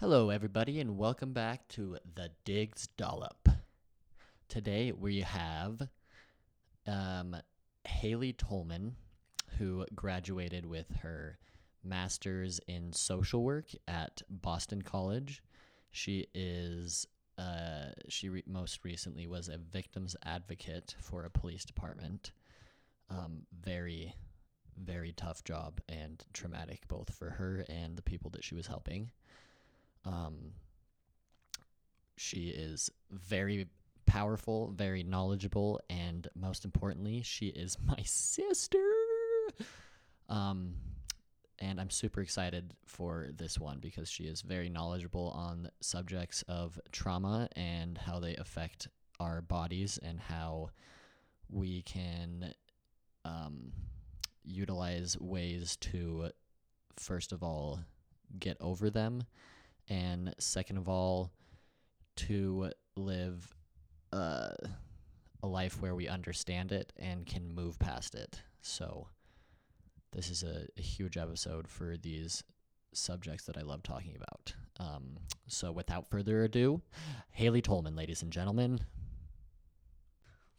Hello, everybody, and welcome back to the Diggs Dollop. Today we have um, Haley Tolman, who graduated with her master's in social work at Boston College. She is uh, she re- most recently was a victim's advocate for a police department. Um, very, very tough job and traumatic both for her and the people that she was helping. Um, she is very powerful, very knowledgeable, and most importantly, she is my sister. Um, and I'm super excited for this one because she is very knowledgeable on subjects of trauma and how they affect our bodies and how we can um, utilize ways to, first of all, get over them, and second of all, to live uh, a life where we understand it and can move past it. So, this is a, a huge episode for these subjects that I love talking about. Um, so, without further ado, Haley Tolman, ladies and gentlemen.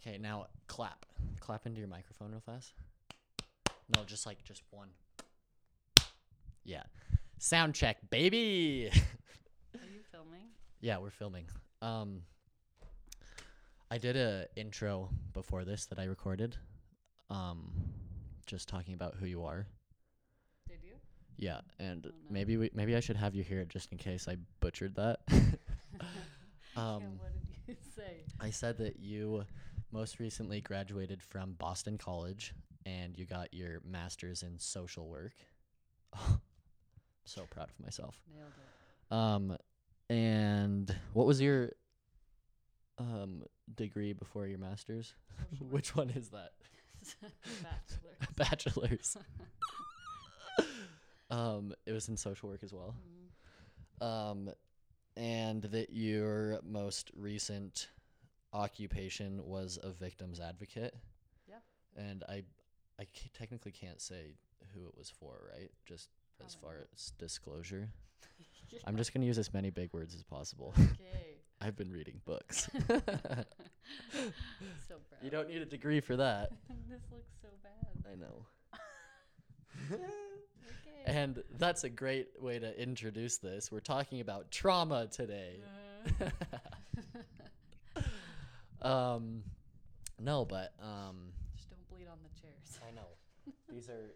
Okay, now clap. Clap into your microphone real fast. No, just like just one. Yeah. Sound check, baby. Are you filming? yeah, we're filming. Um I did a intro before this that I recorded. Um just talking about who you are. Did you? Yeah, and Oh, no. maybe we maybe I should have you hear it just in case I butchered that. yeah, um what did you say? I said that you most recently graduated from Boston College and you got your master's in social work. So proud of myself. Nailed it. Um, and what was your um degree before your master's? Which one is that? Bachelor. Bachelor's. um, it was in social work as well. Mhm. Um, and that your most recent occupation was a victim's advocate. Yeah. And I, I technically can't say who it was for, right? Just as far not. as disclosure. Yeah, I'm just gonna use as many big words as possible. okay. I've been reading books. so proud. you don't need a degree for that. this looks so bad. I know. Okay. And that's a great way to introduce this. We're talking about trauma today. Uh, um, no, but um, just don't bleed on the chairs. I know these are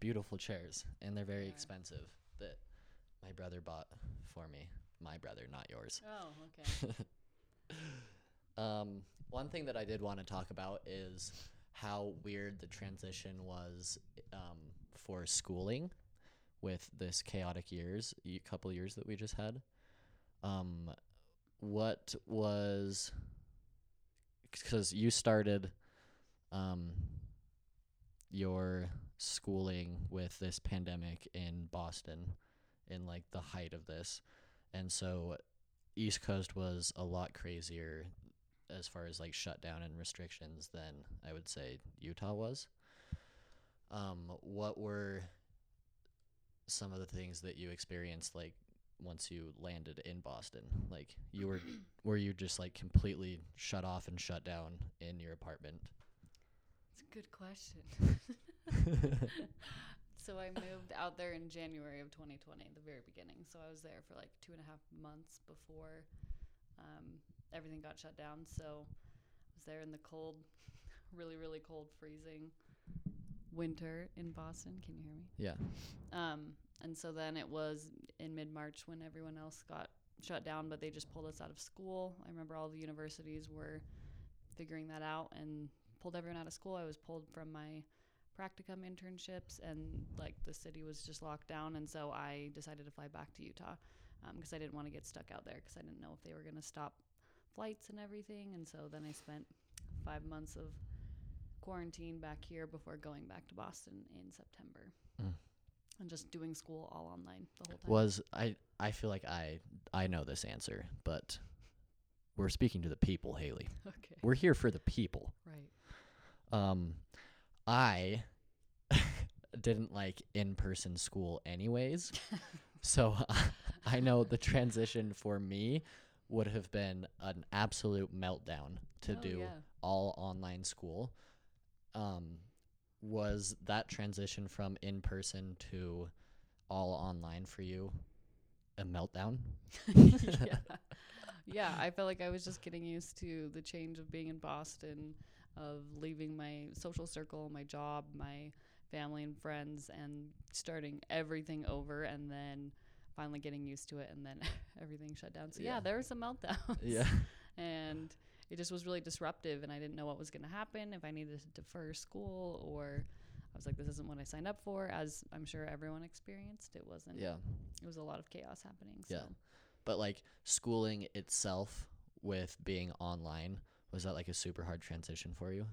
beautiful chairs, and they're very are. expensive. That my brother bought for me. My brother, not yours. Oh, okay. Um, one thing that I did want to talk about is how weird the transition was um, for schooling with this chaotic years, y- couple years that we just had. Um, what was because you started um, your schooling with this pandemic in Boston in like the height of this, and so East Coast was a lot crazier as far as like shutdown and restrictions than I would say Utah was. Um, what were some of the things that you experienced like once you landed in Boston? Like you were were you just like completely shut off and shut down in your apartment? It's a good question. so I moved out there in January of 2020, the very beginning. So I was there for like two and a half months before um, everything got shut down. So I was there in the cold, really, really cold, freezing winter in Boston. Can you hear me? yeah. Um, and so then it was in mid March when everyone else got shut down, but they just pulled us out of school. I remember all the universities were figuring that out and pulled everyone out of school. I was pulled from my practicum internships, and like the city was just locked down. And so I decided to fly back to Utah because I didn't want to get stuck out there because I didn't know if they were going to stop flights and everything. And so then I spent five months of quarantine back here before going back to Boston in September Mm. and just doing school all online the whole time. Was I I feel like I I know this answer, but we're speaking to the people, Haley. okay. We're here for the people. Right. Um, I didn't like in person school anyways. So I know the transition for me would have been an absolute meltdown to Oh, do yeah. all online school. Um, was that transition from in person to all online for you a meltdown? yeah. yeah, I felt like I was just getting used to the change of being in Boston, of leaving my social circle, my job, my family and friends, and starting everything over, and then finally getting used to it, and then everything shut down. So yeah, Yeah. there were some meltdowns. yeah. and it just was really disruptive, and I didn't know what was going to happen if I needed to defer school or. I was like, this isn't what I signed up for, as I'm sure everyone experienced. It wasn't. Yeah. It was a lot of chaos happening. So. Yeah. But like schooling itself with being online, was that like a super hard transition for you?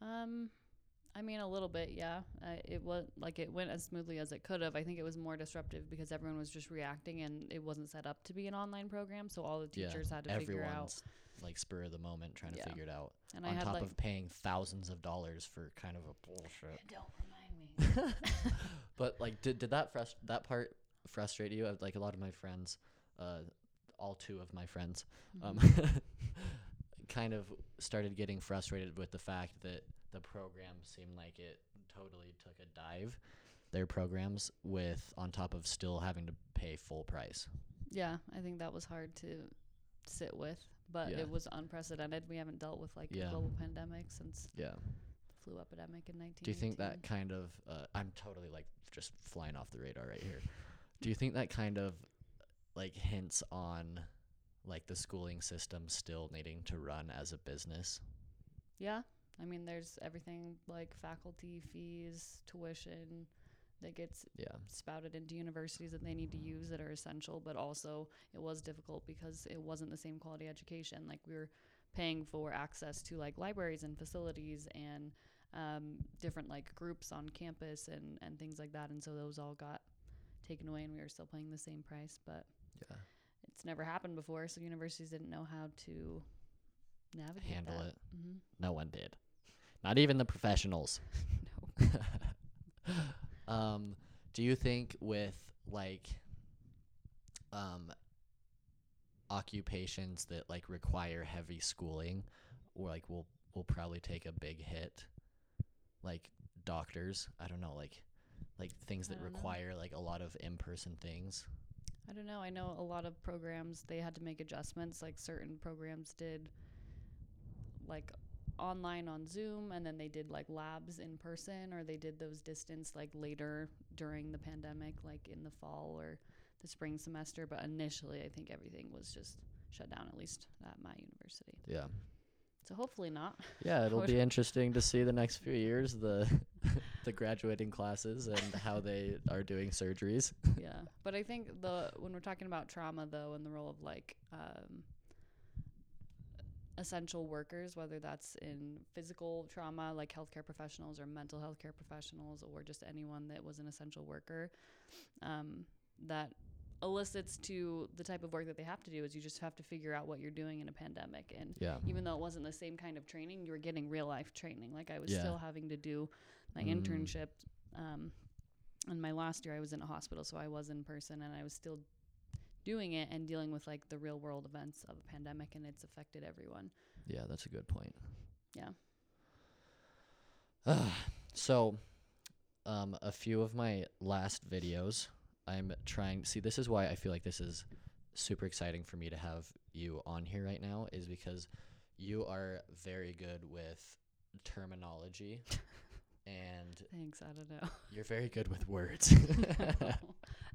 Um, I mean, a little bit, yeah. Uh, it was like it went as smoothly as it could have. I think it was more disruptive because everyone was just reacting, and it wasn't set up to be an online program. So all the Yeah, teachers had to figure out. Like spur of the moment trying Yeah. to figure it out. And I on had top like, of paying thousands of dollars for kind of a bullshit. don't remind me. but like did did that frust- that part frustrate you? Like a lot of my friends, uh all two of my friends, um Mhm. kind of started getting frustrated with the fact that the program seemed like it totally took a dive their programs with on top of still having to pay full price. yeah, I think that was hard to sit with, but Yeah. it was unprecedented. We haven't dealt with like Yeah. a global pandemic since Yeah. the flu epidemic in 19. Do you think that kind of uh, I'm totally like just flying off the radar right here. Do you think that kind of like hints on like the schooling system still needing to run as a business? Yeah. I mean, there's everything like faculty fees, tuition that gets Yeah. spouted into universities that they need to use that are essential, but also it was difficult because it wasn't the same quality education. Like we were paying for access to like libraries and facilities and um, different like groups on campus and, and things like that. And so those all got taken away and we were still paying the same price, but Yeah. It's never happened before. So universities didn't know how to navigate Handle that. it. hmm No one did. Not even the professionals. no. um, do you think with like um occupations that like require heavy schooling or like will will probably take a big hit? Like doctors, I don't know, like like things that don't know. require like a lot of in-person things. I don't know. I know a lot of programs they had to make adjustments. Like certain programs did like online on Zoom and then they did like labs in person or they did those distance like later during the pandemic like in the fall or the spring semester, but initially I think everything was just shut down at least at my university. Yeah. So hopefully not. Yeah, it'll be interesting to see the next few years the the graduating classes and how they are doing surgeries. yeah but i think the when we're talking about trauma though and the role of like um, essential workers whether that's in physical trauma like healthcare professionals or mental health care professionals or just anyone that was an essential worker um, that elicits to the type of work that they have to do is you just have to figure out what you're doing in a pandemic and Yeah. even though it wasn't the same kind of training, you were getting real life training. Like I was Yeah. still having to do my Mm. internship. Um, and my last year, I was in a hospital, so I was in person, and I was still doing it and dealing with like the real world events of a pandemic, and it's affected everyone. Yeah, that's a good point. Yeah. so, um, a few of my last videos, I'm trying. See, this is why I feel like this is super exciting for me to have you on here right now, is because you are very good with terminology, and Thanks. I don't know. you're very good with words.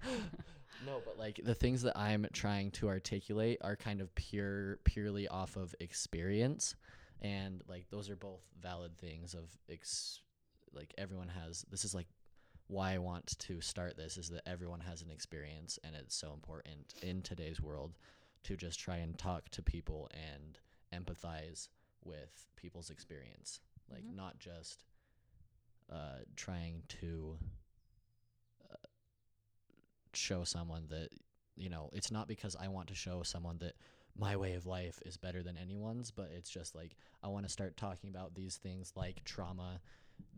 no, but like the things that I'm trying to articulate are kind of pure, purely off of experience, and like those are both valid things of ex. Like everyone has. This is like why I want to start this is that everyone has an experience, and it's so important in today's world to just try and talk to people and empathize with people's experience, like Mhm. not just uh, trying to uh, show someone that you know it's not because I want to show someone that my way of life is better than anyone's, but it's just like I want to start talking about these things like trauma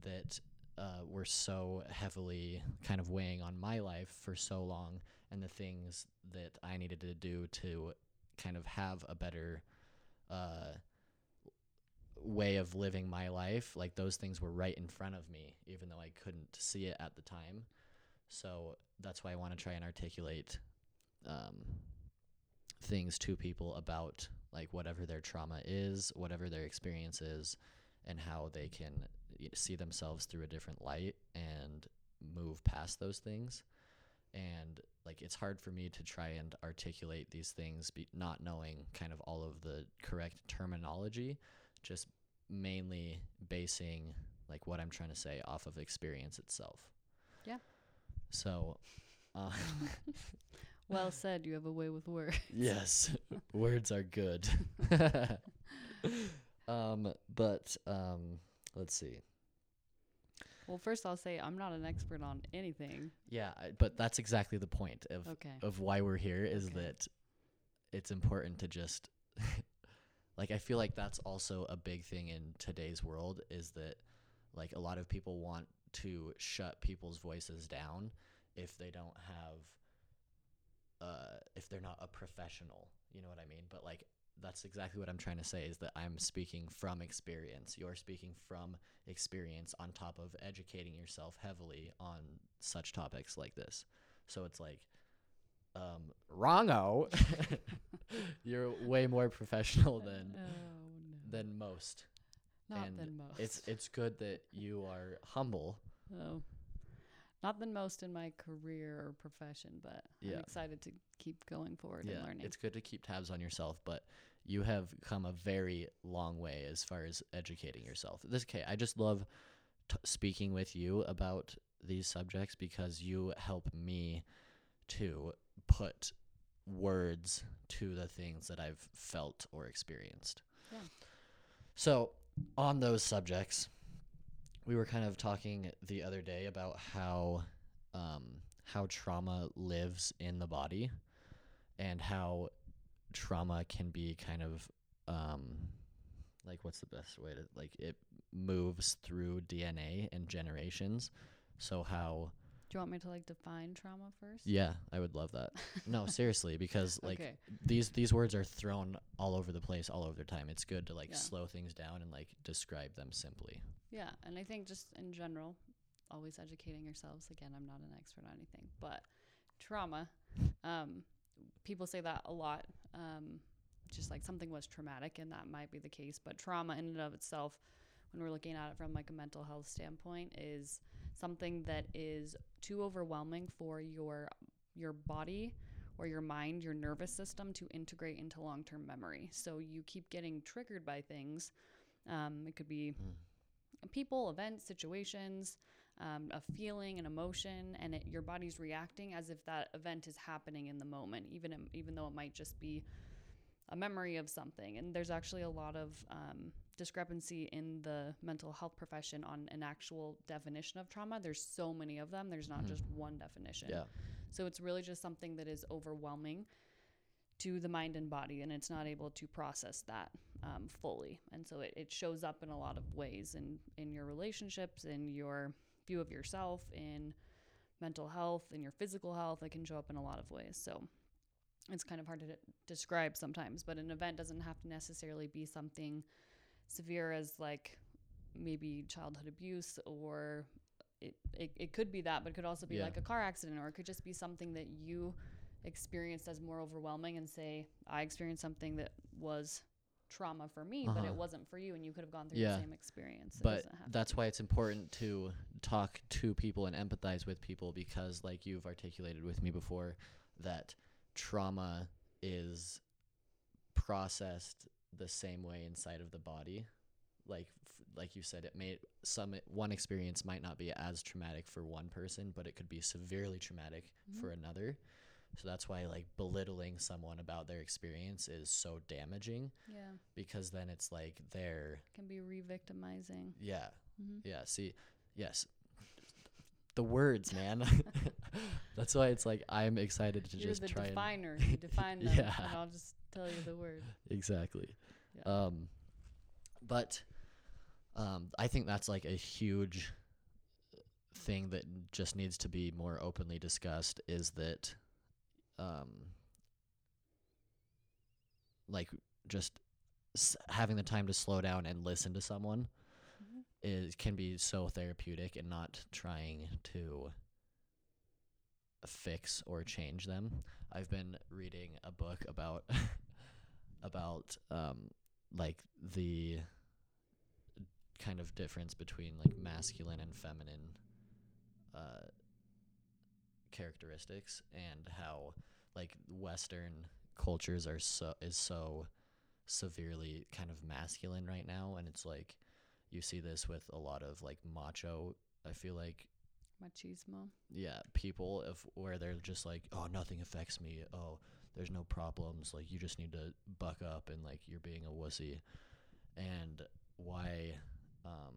that uh, were so heavily kind of weighing on my life for so long, and the things that I needed to do to kind of have a better uh, way of living my life, like those things were right in front of me, even though I couldn't see it at the time. So that's why I want to try and articulate um, things to people about like whatever their trauma is, whatever their experience is, and how they can see themselves through a different light and move past those things. And like it's hard for me to try and articulate these things, be, not knowing kind of all of the correct terminology, just mainly basing like what I'm trying to say off of experience itself. Yeah. So, uh, Well said. You have a way with words. yes, words are good. um, but um, let's see. Well, first I'll say I'm not an expert on anything. Yeah, but that's exactly the point of Okay. of why we're here is Okay. that it's important to just like I feel like that's also a big thing in today's world is that like a lot of people want to shut people's voices down if they don't have uh if they're not a professional, you know what I mean? But like that's exactly what I'm trying to say is that I'm speaking from experience. You're speaking from experience on top of educating yourself heavily on such topics like this. So it's like, um, wrongo. You're way more professional than oh no. than most. Not and than most. It's it's good that you are humble. oh. Not than most in my career or profession, but Yeah. I'm excited to keep going forward and learning. it's good to keep tabs on yourself, but you have come a very long way as far as educating yourself. This okay, I just love t- speaking with you about these subjects because you help me to put words to the things that I've felt or experienced. Yeah. So, on those subjects, we were kind of talking the other day about how um, how trauma lives in the body and how trauma can be kind of um, like what's the best way to like it moves through DNA and generations. So how Do you want me to like define trauma first? yeah, I would love that. No, seriously, because like okay. these these words are thrown all over the place all over the time. It's good to like Yeah. slow things down and like describe them simply. Yeah, and I think just in general, always educating yourselves. Again, I'm not an expert on anything, but trauma, um, people say that a lot. Um, just like something was traumatic, and that might be the case, but trauma in and of itself, when we're looking at it from like a mental health standpoint, is something that is too overwhelming for your your body or your mind, your nervous system to integrate into long-term memory. So you keep getting triggered by things. Um, it could be people, events, situations, um, a feeling, an emotion, and it, your body's reacting as if that event is happening in the moment, even even though it might just be a memory of something. And there's actually a lot of um, discrepancy in the mental health profession on an actual definition of trauma. There's so many of them. There's not Mhm. just one definition. Yeah. So it's really just something that is overwhelming to the mind and body, and it's not able to process that um, fully. And so it, it shows up in a lot of ways in, in your relationships, in your view of yourself, in mental health, in your physical health. It can show up in a lot of ways. So it's kind of hard to describe sometimes, but an event doesn't have to necessarily be something severe as like maybe childhood abuse or it, it, it could be that, but it could also be Yeah. like a car accident, or it could just be something that you experienced as more overwhelming and say, I experienced something that was trauma for me, but Uh-huh. it wasn't for you, and you could have gone through Yeah. the same experience. It but doesn't have to that's why it's important to talk to people and empathize with people because like you've articulated with me before that trauma is processed the same way inside of the body like f- like you said it may some one experience might not be as traumatic for one person but it could be severely traumatic for another so that's why like belittling someone about their experience is so damaging yeah, because then it's like they're can be re-victimizing. yeah hmm yeah, see, yes. The words, man. That's why it's like I'm excited to You're just the try definer. You define them, Yeah. and I'll just tell you the word. exactly. Yeah. Um but um I think that's like a huge thing that just needs to be more openly discussed is that um like just s- having the time to slow down and listen to someone Mhm. is can be so therapeutic and not trying to fix or change them. I've been reading a book about about um like the kind of difference between like masculine and feminine uh characteristics and how like western cultures are so is so severely kind of masculine right now. And it's like you see this with a lot of like macho i feel like Machismo. yeah people if where they're just like oh nothing affects me. Oh there's no problems. Like you just need to buck up and like you're being a wussy. And why um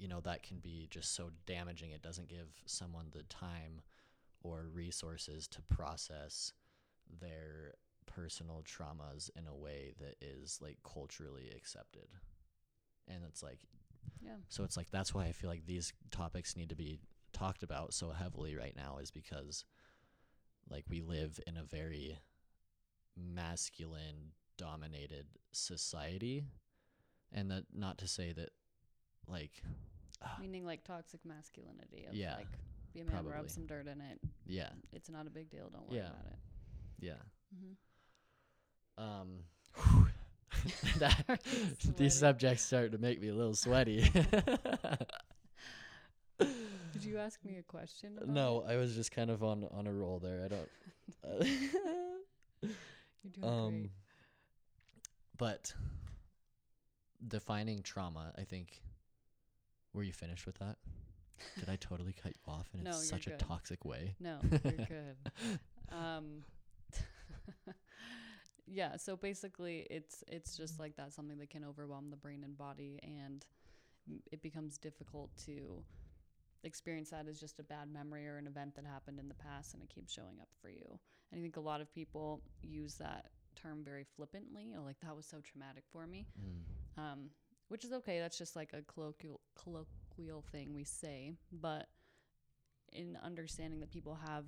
you know that can be just so damaging it doesn't give someone the time or resources to process their personal traumas in a way that is like culturally accepted and it's like Yeah. so it's like that's why I feel like these topics need to be talked about so heavily right now is because like we live in a very masculine dominated society and that not to say that like ah, Meaning like toxic masculinity. Of Yeah, Like, be a man, probably. rub some dirt in it. yeah It's not a big deal. Don't worry Yeah. about it. yeah Mm-hmm. um that, these subjects start to make me a little sweaty Did you ask me a question? no it? I was just kind of on on a roll there I don't uh, You're doing um great. but defining trauma i think were you finished with that did i totally cut you off in No, such a toxic way No, you're good. Um, yeah. So basically, it's it's just like that. Something that can overwhelm the brain and body, and it becomes difficult to experience that as just a bad memory or an event that happened in the past, and it keeps showing up for you. And I think a lot of people use that term very flippantly. Oh, like that was so traumatic for me. Mm. um, which is okay. That's just like a colloquial colloquial thing we say, but in understanding that people have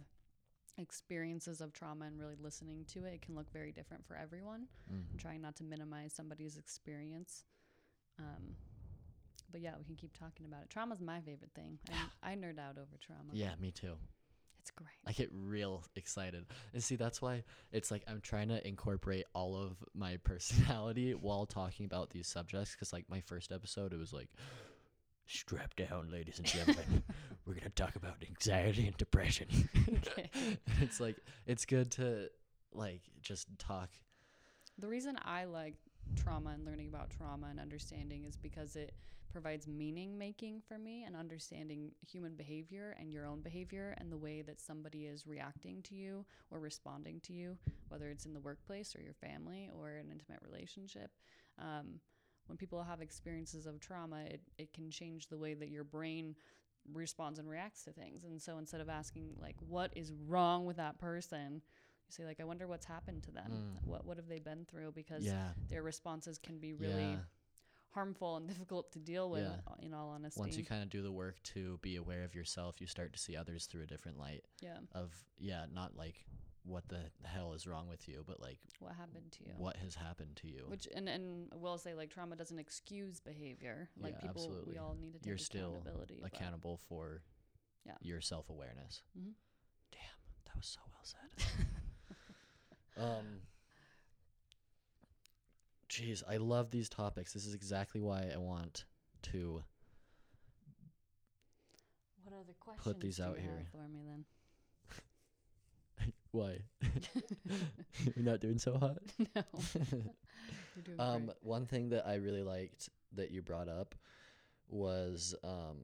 experiences of trauma and really listening to it, it can look very different for everyone. Mm. And trying not to minimize somebody's experience. Um, but yeah, we can keep talking about it. Trauma's my favorite thing. I, I nerd out over trauma. yeah me too it's great. i get real excited and see that's why it's like i'm trying to incorporate all of my personality while talking about these subjects because like my first episode it was like strap down ladies and gentlemen we're gonna talk about anxiety and depression Okay. and it's like it's good to like just talk The reason I like trauma and learning about trauma and understanding is because it provides meaning making for me and understanding human behavior and your own behavior and the way that somebody is reacting to you or responding to you, whether it's in the workplace or your family or an intimate relationship. Um, when people have experiences of trauma, it, it can change the way that your brain responds and reacts to things. And so instead of asking, like, what is wrong with that person, you say, like, I wonder what's happened to them. Mm. What, what have they been through? Because yeah their responses can be really yeah harmful and difficult to deal with, Yeah. uh, in all honesty. once you kind of do the work to be aware of yourself you start to see others through a different light yeah, of yeah not like what the hell is wrong with you but like what happened to you? what has happened to you Which and and will say like trauma doesn't excuse behavior. Like Yeah, people, absolutely. we all need to take You're still accountability. but- accountable for Yeah. your self-awareness Mhm. damn that was so well said um jeez i love these topics this is exactly why i want to What other questions these do out you here. for me then? why you're not doing so hot no, you're doing Um, great. one thing that I really liked that you brought up was um,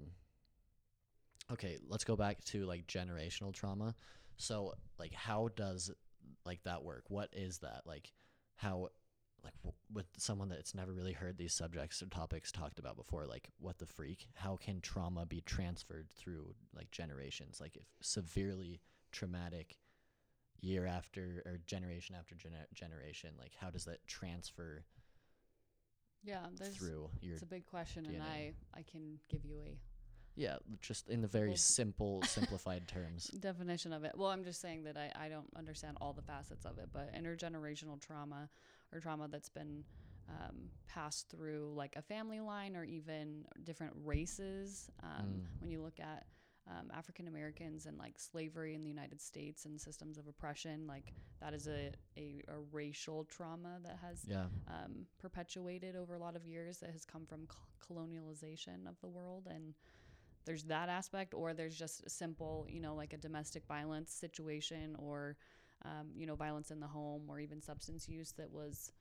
okay. Let's go back to like generational trauma. So, like, how does like that work? What is that like? How like w- with someone that's never really heard these subjects or topics talked about before? Like, what the freak? How can trauma be transferred through like generations? Like, if severely traumatic year after or generation after gener- generation like how does that transfer Yeah, through your it's a big question, and I I can give you a Yeah, just in the very Well- simple, simplified terms. definition of it. Well, I'm just saying that I, I don't understand all the facets of it, but intergenerational trauma or trauma that's been um, passed through like a family line or even different races. Um, Mm. When you look at um, African Americans and like slavery in the United States and systems of oppression, like that is a, a, a racial trauma that has Yeah. um, perpetuated over a lot of years that has come from col- colonialization of the world and there's that aspect or there's just a simple you know like a domestic violence situation or um, you know violence in the home or even substance use that was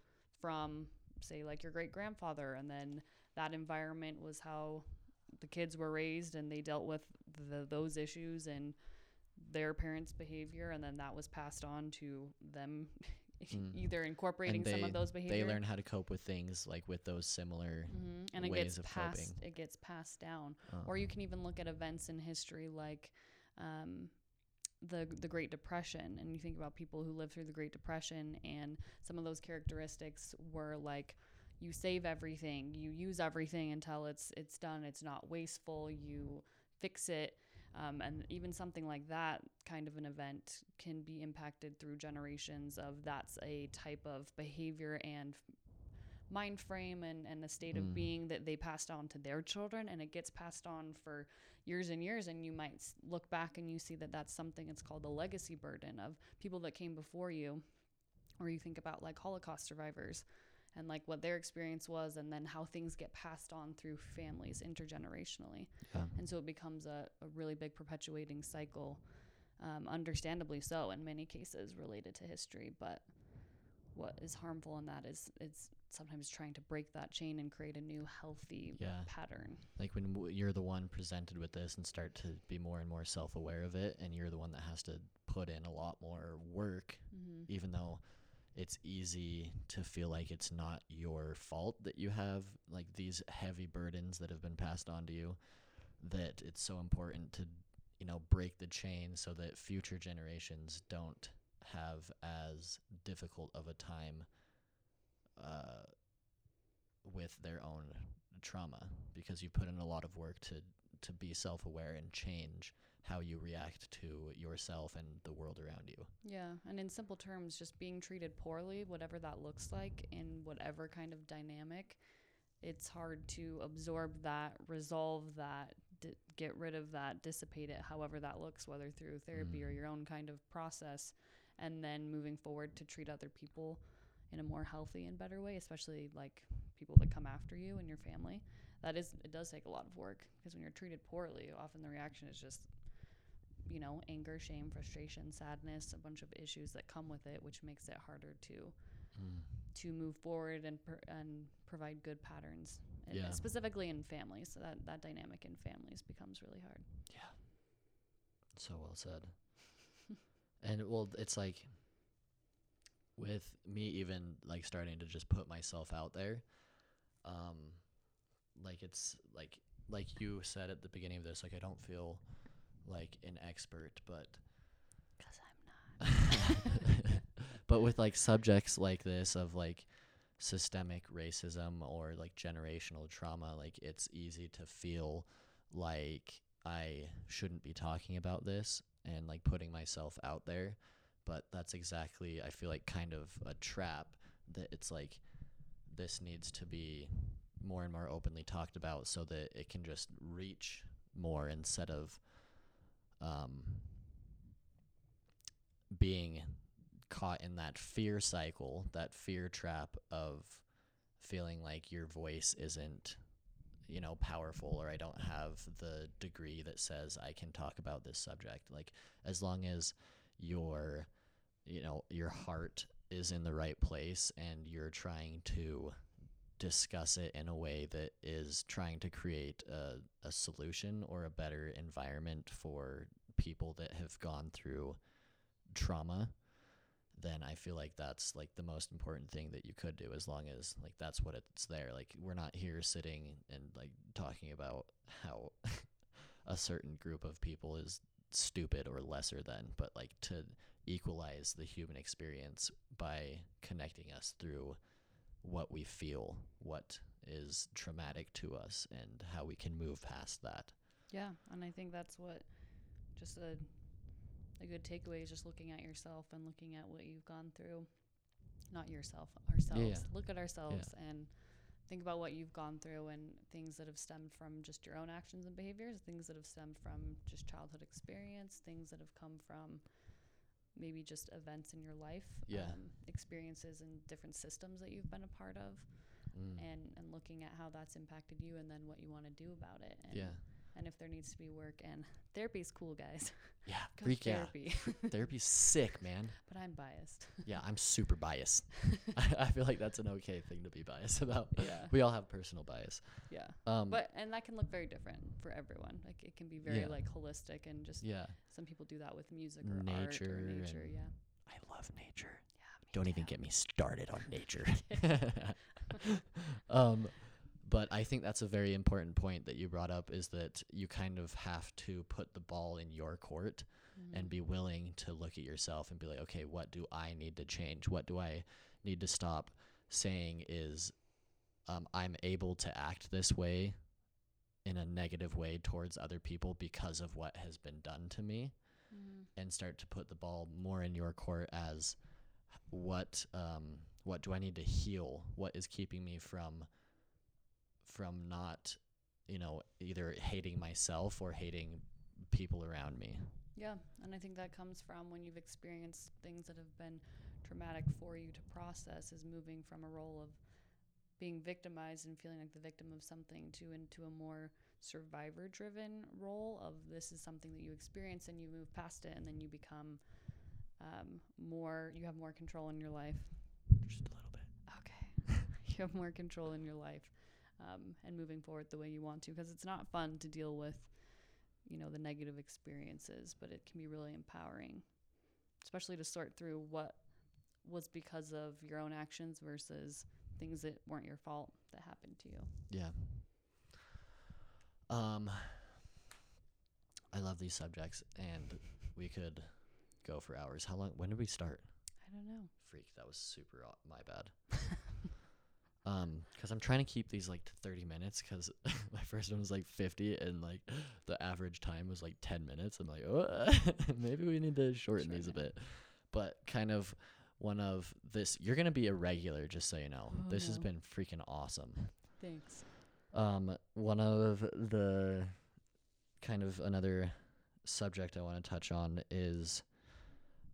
from say like your great grandfather and then that environment was how the kids were raised and they dealt with the, those issues and their parents behavior and then that was passed on to them Mm. either incorporating And some of those behaviors They learn how to cope with things like with those similar. hmm and it ways gets of passed coping. it gets passed down Uh, or you can even look at events in history like um, the the Great Depression, and you think about people who lived through the Great Depression, and some of those characteristics were like you save everything, you use everything until it's it's done, it's not wasteful, you fix it. Um, and even something like that kind of an event can be impacted through generations of that's a type of behavior and mind frame and, and a state Mm. of being that they passed on to their children and it gets passed on for years and years and you might look back and you see that that's something it's called the legacy burden of people that came before you or you think about like holocaust survivors and like what their experience was and then how things get passed on through families intergenerationally yeah. and so it becomes a, a really big perpetuating cycle um, understandably so in many cases related to history but what is harmful in that is it's sometimes trying to break that chain and create a new healthy Yeah. pattern Like when w- you're the one presented with this and start to be more and more self aware of it, and you're the one that has to put in a lot more work, mm-hmm. even though it's easy to feel like it's not your fault that you have like these heavy burdens that have been passed on to you, that it's so important to, you know, break the chain so that future generations don't have as difficult of a time uh, with their own trauma because you put in a lot of work to to be self-aware and change how you react to yourself and the world around you. yeah and in simple terms just being treated poorly whatever that looks like in whatever kind of dynamic it's hard to absorb that resolve that d- get rid of that dissipate it however that looks whether through therapy or Mm. your own kind of process and then moving forward to treat other people in a more healthy and better way especially like people that come after you and your family that is it does take a lot of work because when you're treated poorly often the reaction is just you know anger shame frustration sadness a bunch of issues that come with it which makes it harder to mm. to move forward and per- and provide good patterns and Yeah. specifically in families so that that dynamic in families becomes really hard Yeah. So well said. and well, it's like with me even like starting to just put myself out there. Um, like it's like like you said at the beginning of this, like I don't feel like an expert, but because i'm not but with like subjects like this of like systemic racism or like generational trauma like it's easy to feel like i shouldn't be talking about this and like putting myself out there but that's exactly i feel like kind of a trap that it's like this needs to be more and more openly talked about so that it can just reach more instead of um being caught in that fear cycle, that fear trap of feeling like your voice isn't, you know, powerful or I don't have the degree that says I can talk about this subject. Like as long as your you know, your heart is in the right place and you're trying to discuss it in a way that is trying to create a, a solution or a better environment for people that have gone through trauma then I feel like that's like the most important thing that you could do as long as like that's what it's there. Like we're not here sitting and like talking about how a certain group of people is stupid or lesser than, but like to equalize the human experience by connecting us through what we feel, what is traumatic to us and how we can move past that. Yeah, and I think that's what just a a good takeaway is just looking at yourself and looking at what you've gone through. Not yourself, ourselves. Look at ourselves and think about what you've gone through and things that have stemmed from just your own actions and behaviors, things that have stemmed from just childhood experience, things that have come from maybe just events in your life, Yeah. um, experiences and different systems that you've been a part of, Mm. and and looking at how that's impacted you and then what you want to do about it. And yeah. And if there needs to be work and therapy's cool guys Yeah. go Freak yeah. therapy Therapy's sick, man. but i'm biased Yeah, I'm super biased. I, I feel like that's an okay thing to be biased about. yeah We all have personal bias. yeah Um, but and that can look very different for everyone like it can be very Yeah. like holistic and just yeah, some people do that with music or art Nature or nature yeah I love nature. yeah Don't even get me started on nature. um, but I think that's a very important point that you brought up is that you kind of have to put the ball in your court and Mhm. be willing to look at yourself and be like, okay, what do I need to change? What do I need to stop saying is um, I'm able to act this way in a negative way towards other people because of what has been done to me Mhm. and start to put the ball more in your court as what um, what do I need to heal? What is keeping me from from not, you know, either hating myself or hating people around me? Yeah, and I think that comes from when you've experienced things that have been traumatic for you to process is moving from a role of being victimized and feeling like the victim of something to into a more survivor driven role of this is something that you experience and you move past it and then you become um, more you have more control in your life Just a little bit. okay you have more control in your life um, and moving forward the way you want to because it's not fun to deal with you know the negative experiences but it can be really empowering especially to sort through what was because of your own actions versus things that weren't your fault that happened to you Yeah. Um I love these subjects and we could go for hours. How long when did we start? i don't know Freak, that was super my bad. um cuz I'm trying to keep these like to 30 minutes cuz my first one was like 50 and like the average time was like 10 minutes. I'm like, "Oh, maybe we need to shorten these a bit." But kind of one of this you're going to be a regular just so you know. Oh, this has been freaking awesome. thanks Um, one of the kind of another subject I want to touch on is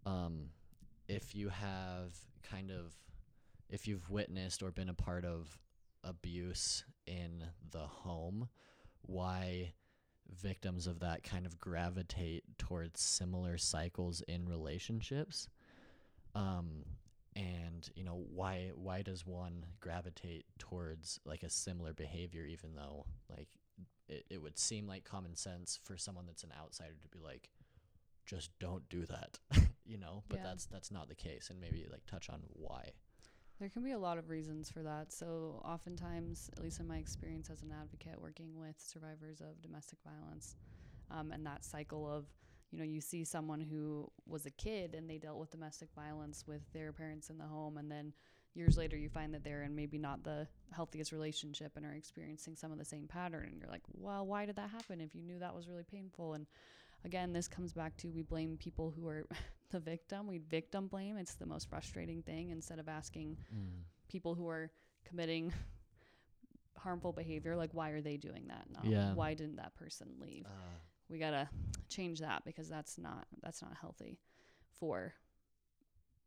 um, if you have kind of if you've witnessed or been a part of abuse in the home, why victims of that kind of gravitate towards similar cycles in relationships. Um, and you know why why does one gravitate towards like a similar behavior even though like it, it would seem like common sense for someone that's an outsider to be like just don't do that you know but Yeah. that's that's not the case and maybe like touch on why There can be a lot of reasons for that. So, oftentimes, at least in my experience as an advocate working with survivors of domestic violence, um, and that cycle of, you know, you see someone who was a kid and they dealt with domestic violence with their parents in the home, and then years later you find that they're in maybe not the healthiest relationship and are experiencing some of the same pattern. And you're like, well, why did that happen if you knew that was really painful? And again, this comes back to we blame people who are the victim. We victim blame. It's the most frustrating thing instead of asking people who are committing harmful behavior like why are they doing that Yeah. why didn't that person leave uh, we got to change that because that's not that's not healthy for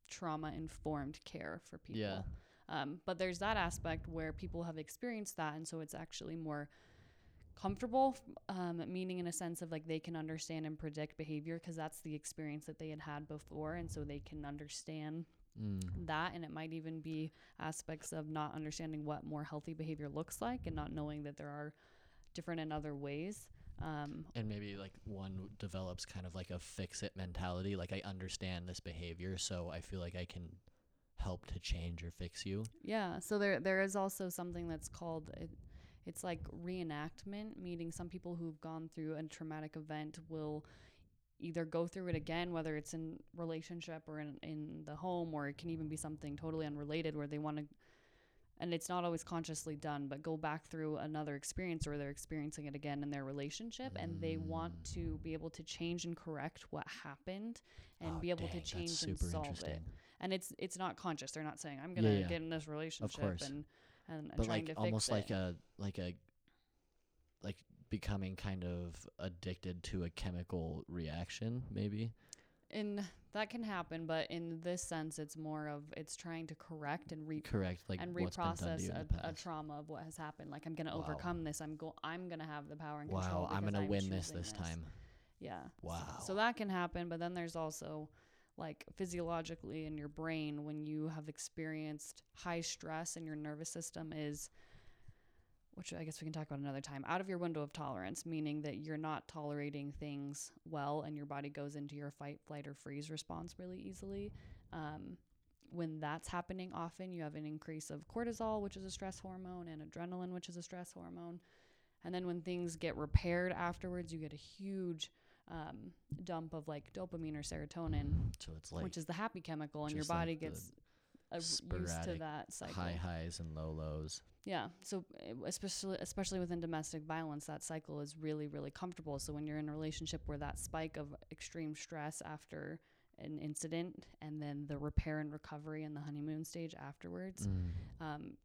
trauma informed care for people Yeah. um, but there's that aspect where people have experienced that and so it's actually more comfortable um, meaning in a sense of like they can understand and predict behavior because that's the experience that they had had before and so they can understand mm, that and it might even be aspects of not understanding what more healthy behavior looks like and not knowing that there are different and other ways um, and maybe like one develops kind of like a fix it mentality like i understand this behavior so i feel like i can help to change or fix you. Yeah so there there is also something that's called it, it's like reenactment meaning some people who've gone through a traumatic event will either go through it again whether it's in relationship or in, in the home or it can even be something totally unrelated where they want to and it's not always consciously done, but go back through another experience or they're experiencing it again in their relationship and they want to be able to change and correct what happened and Oh, be able dang, to change and solve it. And it's it's not conscious. They're not saying I'm gonna yeah. get in this relationship and and, and but trying like to almost fix like it. a like a like becoming kind of addicted to a chemical reaction maybe in that can happen, but in this sense, it's more of it's trying to correct and re correct like and what's been done to reprocess a, a trauma of what has happened. Like I'm gonna Wow. overcome this. I'm go. I'm gonna have the power and control. wow i'm gonna win this this time Yeah. S- Wow. So that can happen, but then there's also like physiologically in your brain when you have experienced high stress and your nervous system is which I guess we can talk about another time, out of your window of tolerance, meaning that you're not tolerating things well and your body goes into your fight, flight, or freeze response really easily. Um, when that's happening, often you have an increase of cortisol, which is a stress hormone, and adrenaline, which is a stress hormone. And then when things get repaired afterwards, you get a huge um, dump of like dopamine or serotonin, so it's like which is the happy chemical, and your just like body gets uh, used to that cycle. high highs and low lows Yeah. So uh, especially especially within domestic violence, that cycle is really really comfortable. So when you're in a relationship where that spike of extreme stress after an incident and then the repair and recovery and the honeymoon stage afterwards, Mm. um,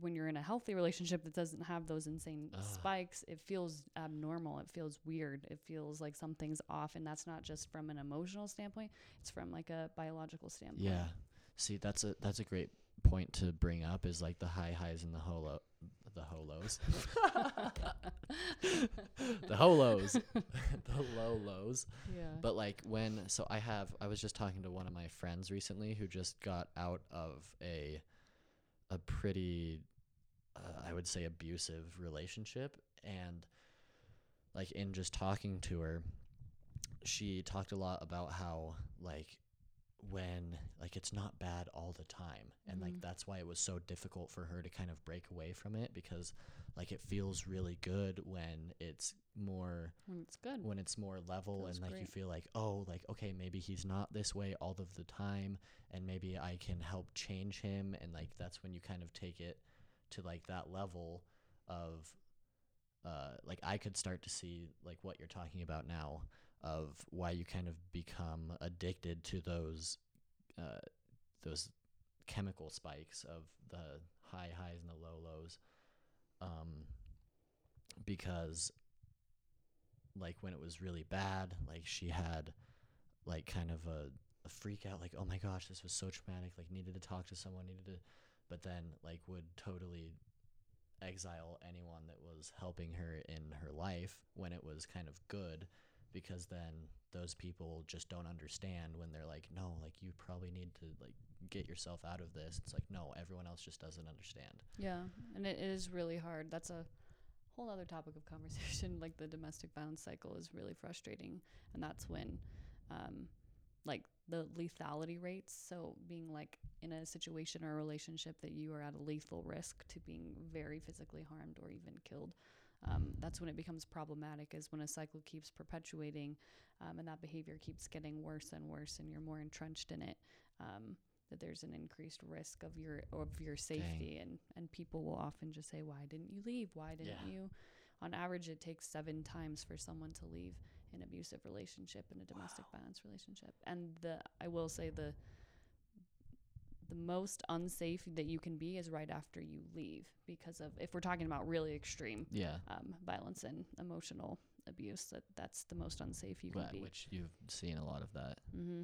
when you're in a healthy relationship that doesn't have those insane Ugh. spikes, it feels abnormal. It feels weird. It feels like something's off, and that's not just from an emotional standpoint; it's from like a biological standpoint. yeah see that's a that's a great point to bring up is like the high highs and the holo the holos the holos the low lows yeah. But like when so I have I was just talking to one of my friends recently who just got out of a a pretty uh, I would say abusive relationship. And like in just talking to her she talked a lot about how like when like it's not bad all the time and like Mhm. that's why it was so difficult for her to kind of break away from it because like it feels really good when it's more when it's good. when it's more level Feels and like you feel like oh like okay maybe he's not this way all of the time and maybe i can help change him and like that's when you kind of take it to like that level of uh like i could start to see like what you're talking about now of why you kind of become addicted to those uh those chemical spikes of the high highs and the low lows um because like when it was really bad like she had like kind of a, a freak out like oh my gosh this was so traumatic like needed to talk to someone needed to but then like would totally exile anyone that was helping her in her life when it was kind of good because then those people just don't understand when they're like no like you probably need to like get yourself out of this it's like no everyone else just doesn't understand Yeah, and it is really hard. That's a whole other topic of conversation. like the domestic violence cycle is really frustrating, and that's when, um, like the lethality rates. So being like in a situation or a relationship that you are at a lethal risk to being very physically harmed or even killed. Um, that's when it becomes problematic. Is when a cycle keeps perpetuating, um, and that behavior keeps getting worse and worse, and you're more entrenched in it. Um, that there's an increased risk of your of your safety and and people will often just say why didn't you leave why didn't Yeah. you on average it takes seven times for someone to leave an abusive relationship and a domestic violence relationship and the i will say the the most unsafe that you can be is right after you leave because of if we're talking about really extreme yeah um, violence and emotional abuse that that's the most unsafe you can Wh- be which you've seen a lot of that hmm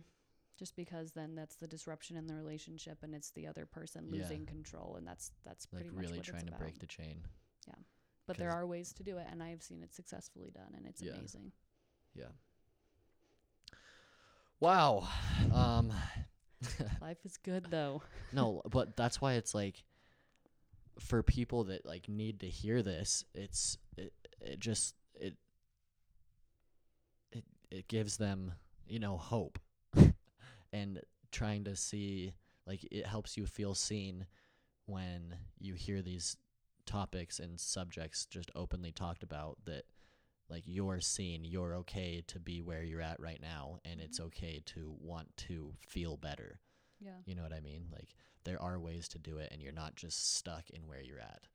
Just because then that's the disruption in the relationship, and it's the other person Yeah. losing control, and that's that's like pretty much really what trying to break the chain Yeah. but there are ways to do it, and I've seen it successfully done, and it's Yeah. amazing. Yeah. Wow. Um Life is good though. no, but that's why it's like for people that like need to hear this, it's it it just it it it gives them, you know, hope. and trying to see like it helps you feel seen when you hear these topics and subjects just openly talked about that like you're seen, you're okay to be where you're at right now and it's okay to want to feel better. Yeah. You know what I mean? Like there are ways to do it and you're not just stuck in where you're at.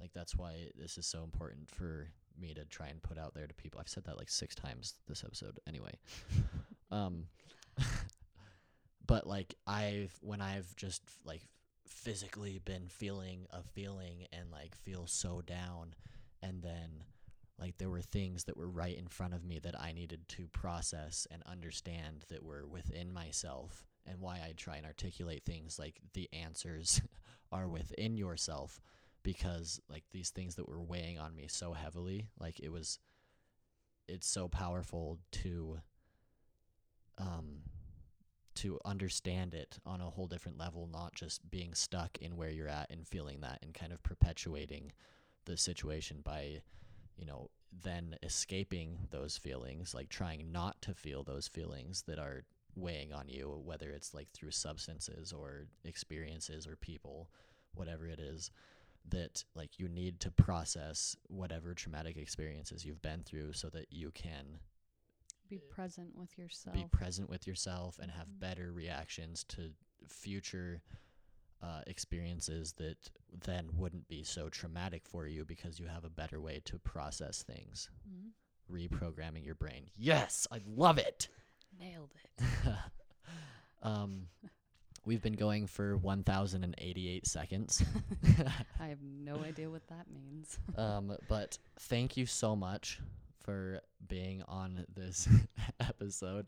Like that's why this is so important for me to try and put out there to people. I've said that like 6 times this episode anyway. um but like I've when I've just like physically been feeling a feeling and like feel so down and then like there were things that were right in front of me that I needed to process and understand that were within myself and why I try and articulate things like the answers are within yourself because like these things that were weighing on me so heavily like it was it's so powerful to um to understand it on a whole different level not just being stuck in where you're at and feeling that and kind of perpetuating the situation by you know then escaping those feelings like trying not to feel those feelings that are weighing on you whether it's like through substances or experiences or people whatever it is that like you need to process whatever traumatic experiences you've been through so that you can Be present with yourself. be present with yourself and have Mhm. better reactions to future uh, experiences that then wouldn't be so traumatic for you because you have a better way to process things Mhm. reprogramming your brain yes i love it Nailed it. um, we've been going for 1088 seconds I have no idea what that means. um, but thank you so much for being on this episode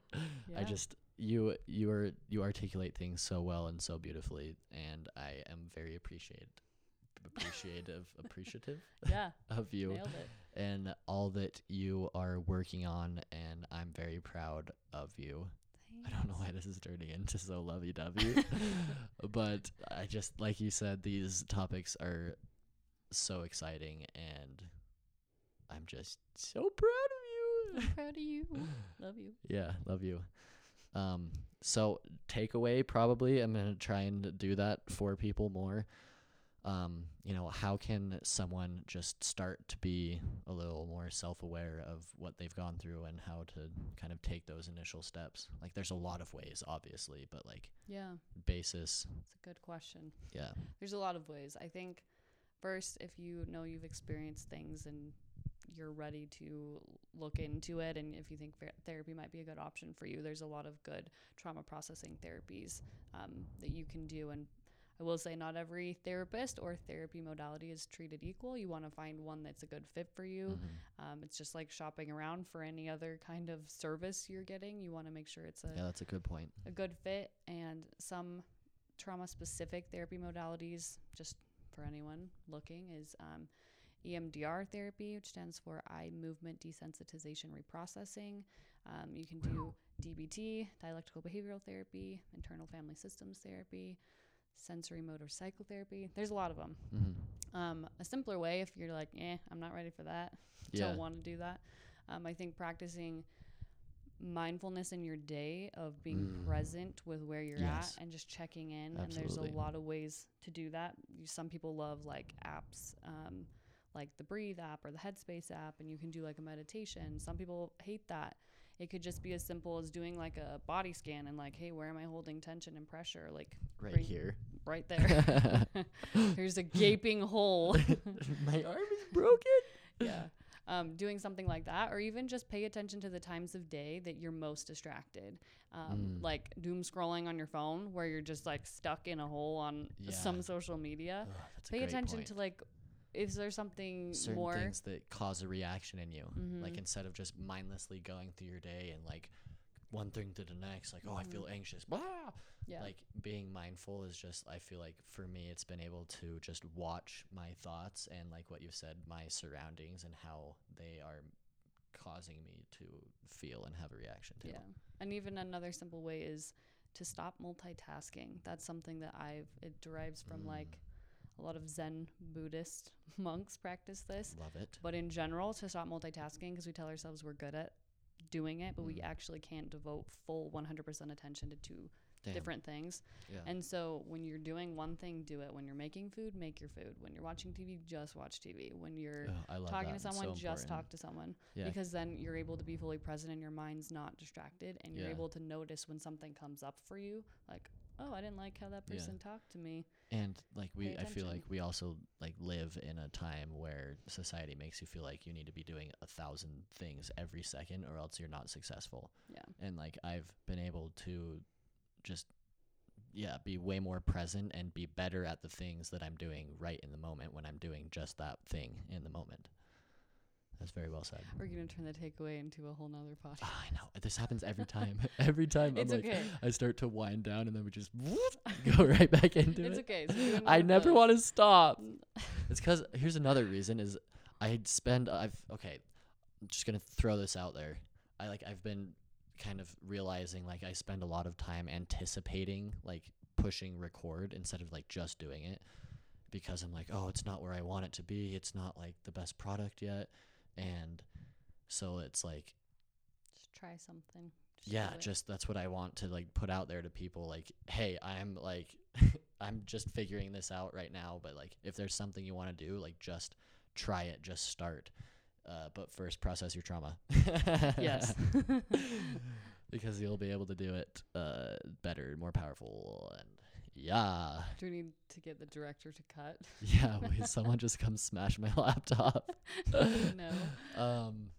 I just you you are you articulate things so well and so beautifully, and I am very appreciated appreciative appreciative yeah. of you and all that you are working on, and I'm very proud of you. I don't know why this is turning into so lovey dovey, but I just like you said, these topics are so exciting, and I'm just so proud of you. I'm proud of you. Love you. Yeah, love you. Um, so takeaway probably I'm gonna try and do that for people more. Um, you know, how can someone just start to be a little more self aware of what they've gone through and how to kind of take those initial steps? Like there's a lot of ways, obviously, but like Yeah. basis, It's a good question. yeah. There's a lot of ways. I think first, if you know you've experienced things and you're ready to look into it, and if you think therapy might be a good option for you, there's a lot of good trauma processing therapies um, that you can do. And I will say, not every therapist or therapy modality is treated equal. You want to find one that's a good fit for you. Mhm. Um, it's just like shopping around for any other kind of service you're getting. You want to make sure it's a Yeah, that's a good point. a good fit and some trauma specific therapy modalities just for anyone looking is um, EMDR therapy which stands for eye movement desensitization reprocessing um, you can do DBT dialectical behavioral therapy internal family systems therapy sensorimotor psychotherapy there's a lot of them hmm um, a simpler way if you're like eh i'm not ready for that Yeah. don't want to do that. Um, I think practicing mindfulness in your day of being Mm. present with where you're Yes. at and just checking in. And there's a lot of ways to do that. Some people love like apps, um, like the Breathe app or the Headspace app, and you can do like a meditation. Some people hate that. It could just be as simple as doing like a body scan and like, hey, where am I holding tension and pressure? Like Right here. right there. There's a gaping hole. My arm is broken. yeah. Um, doing something like that, or even just pay attention to the times of day that you're most distracted. Um, Mm. Like doom scrolling on your phone, where you're just like stuck in a hole on Yeah. some social media. Ugh, pay attention point. to like, is there something certain more? things that cause a reaction in you. Like Mhm. instead of just mindlessly going through your day and like one thing to the next, like, oh, I feel anxious. Blah. Mm-hmm. yeah. Like being mindful is just, I feel like for me, it's been able to just watch my thoughts and like what you said, my surroundings and how they are causing me to feel and have a reaction to. Yeah. And even another simple way is to stop multitasking. That's something that I've, it derives from Mm. like a lot of Zen Buddhist monks practice this. Love it. But in general, to stop multitasking, because we tell ourselves we're good at doing it, but we Mm. actually can't devote full 100% attention to two Damn. different things. Yeah. And so when you're doing one thing, do it. When you're making food, make your food. When you're watching TV, just watch TV. When you're love talking that. to someone, so just talk to someone. Yeah. Because then you're able to be fully present and your mind's not distracted and you're Yeah. able to notice when something comes up for you. Like, oh, I didn't like how that person talked to me. And like we, I feel like we also like live in a time where society makes you feel like you need to be doing a thousand things every second, or else you're not successful. Yeah. And like I've been able to just yeah be way more present and be better at the things that I'm doing right in the moment when I'm doing just that thing in the moment. That's very well said. We're gonna turn the takeaway into a whole nother podcast. Ah, I know this happens every time. every time It's I'm like okay. I start to wind down and then we just go right back into It's it. It's okay. So I never want to stop. It's because here's another reason is I spend I've okay, I'm just gonna throw this out there. I like I've been kind of realizing like I spend a lot of time anticipating like pushing record instead of like just doing it because I'm like oh it's not where I want it to be. It's not like the best product yet, and so it's like Just try something. Just yeah just that's what i want to like put out there to people like hey i'm like i'm just figuring this out right now but like if there's something you want to do like just try it just start uh, but first process your trauma Yes. because you'll be able to do it uh, better more powerful and yeah Do we need to get the director to cut? yeah wait, someone just come smash my laptop no. um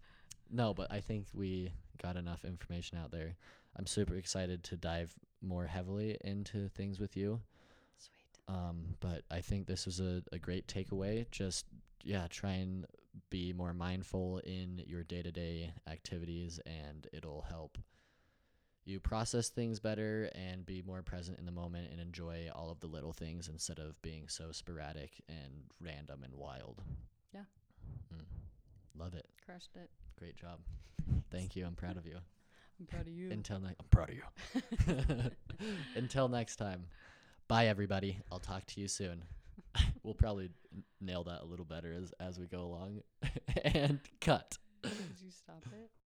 no but i think we got enough information out there i'm super excited to dive more heavily into things with you Sweet. um but i think this was a, a great takeaway just yeah try and be more mindful in your day-to-day activities and it'll help you process things better and be more present in the moment and enjoy all of the little things instead of being so sporadic and random and wild Yeah. Mm. love it Crushed it. Great job. Thank you. I'm proud of you. I'm proud of you. Until next, I'm proud of you. Until next time. Bye, everybody. I'll talk to you soon. we'll probably nail that a little better as as we go along. and cut. Did you stop it?